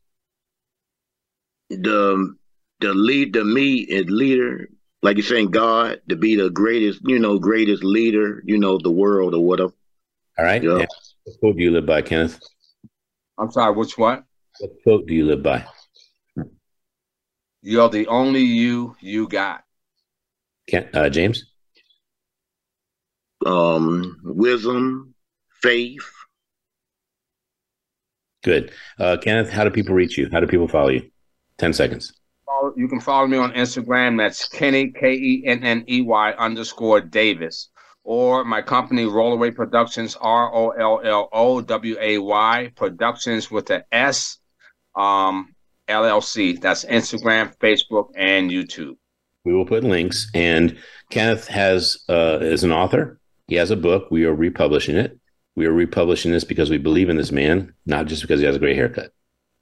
Speaker 2: The um, the lead the me and leader, like you're saying, God to be the greatest, you know, greatest leader, you know, the world or whatever.
Speaker 1: all right.
Speaker 2: Yeah.
Speaker 1: And what quote do you live by, Kenneth?
Speaker 3: I'm sorry, which one?
Speaker 1: What quote do you live by?
Speaker 3: You're the only you you got.
Speaker 1: Ken, uh, James,
Speaker 2: Um, wisdom, faith.
Speaker 1: good. Uh, Kenneth, how do people reach you? How do people follow you? 10 seconds.
Speaker 3: You can follow me on Instagram. That's Kenny K E N N E Y underscore Davis, or my company Rolloway Productions R O L L O W A Y Productions with a S, um, LLC. That's Instagram, Facebook, and YouTube.
Speaker 1: We will put links. And Kenneth has uh, is an author. He has a book. We are republishing it. We are republishing this because we believe in this man, not just because he has a great haircut.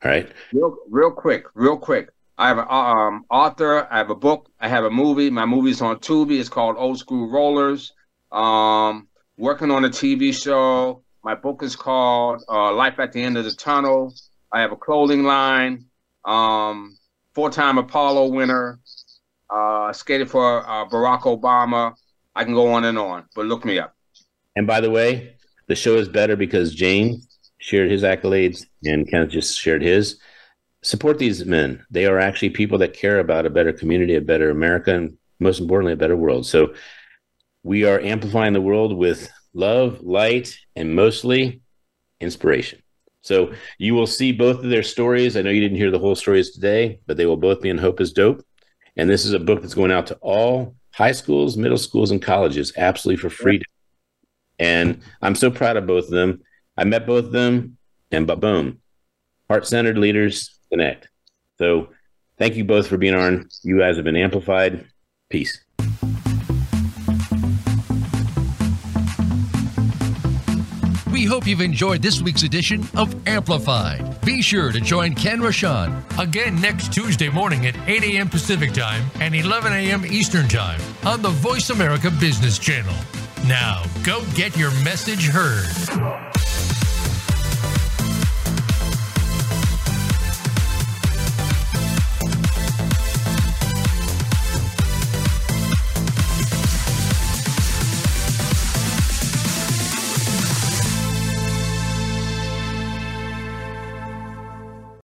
Speaker 1: All right.
Speaker 3: Real, real quick, real quick. I have an um, author. I have a book. I have a movie. My movie's on Tubi. It's called Old School Rollers. Um, working on a TV show. My book is called uh, Life at the End of the Tunnel. I have a clothing line. Um, four-time Apollo winner. Uh, skated for uh, Barack Obama. I can go on and on, but look me up.
Speaker 1: And by the way, the show is better because James shared his accolades and Kenneth just shared his. Support these men. They are actually people that care about a better community, a better America, and most importantly, a better world. So we are amplifying the world with love, light, and mostly inspiration. So you will see both of their stories. I know you didn't hear the whole stories today, but they will both be in Hope is Dope. And this is a book that's going out to all high schools, middle schools, and colleges absolutely for free. And I'm so proud of both of them. I met both of them, and but boom, heart centered leaders connect. So thank you both for being on. You guys have been amplified. Peace.
Speaker 4: Hope you've enjoyed this week's edition of Amplified. Be sure to join Ken Rochon
Speaker 6: Again next Tuesday morning at 8 a.m. Pacific Time and 11 a.m. Eastern Time on the Voice America Business Channel. Now, go get your message heard.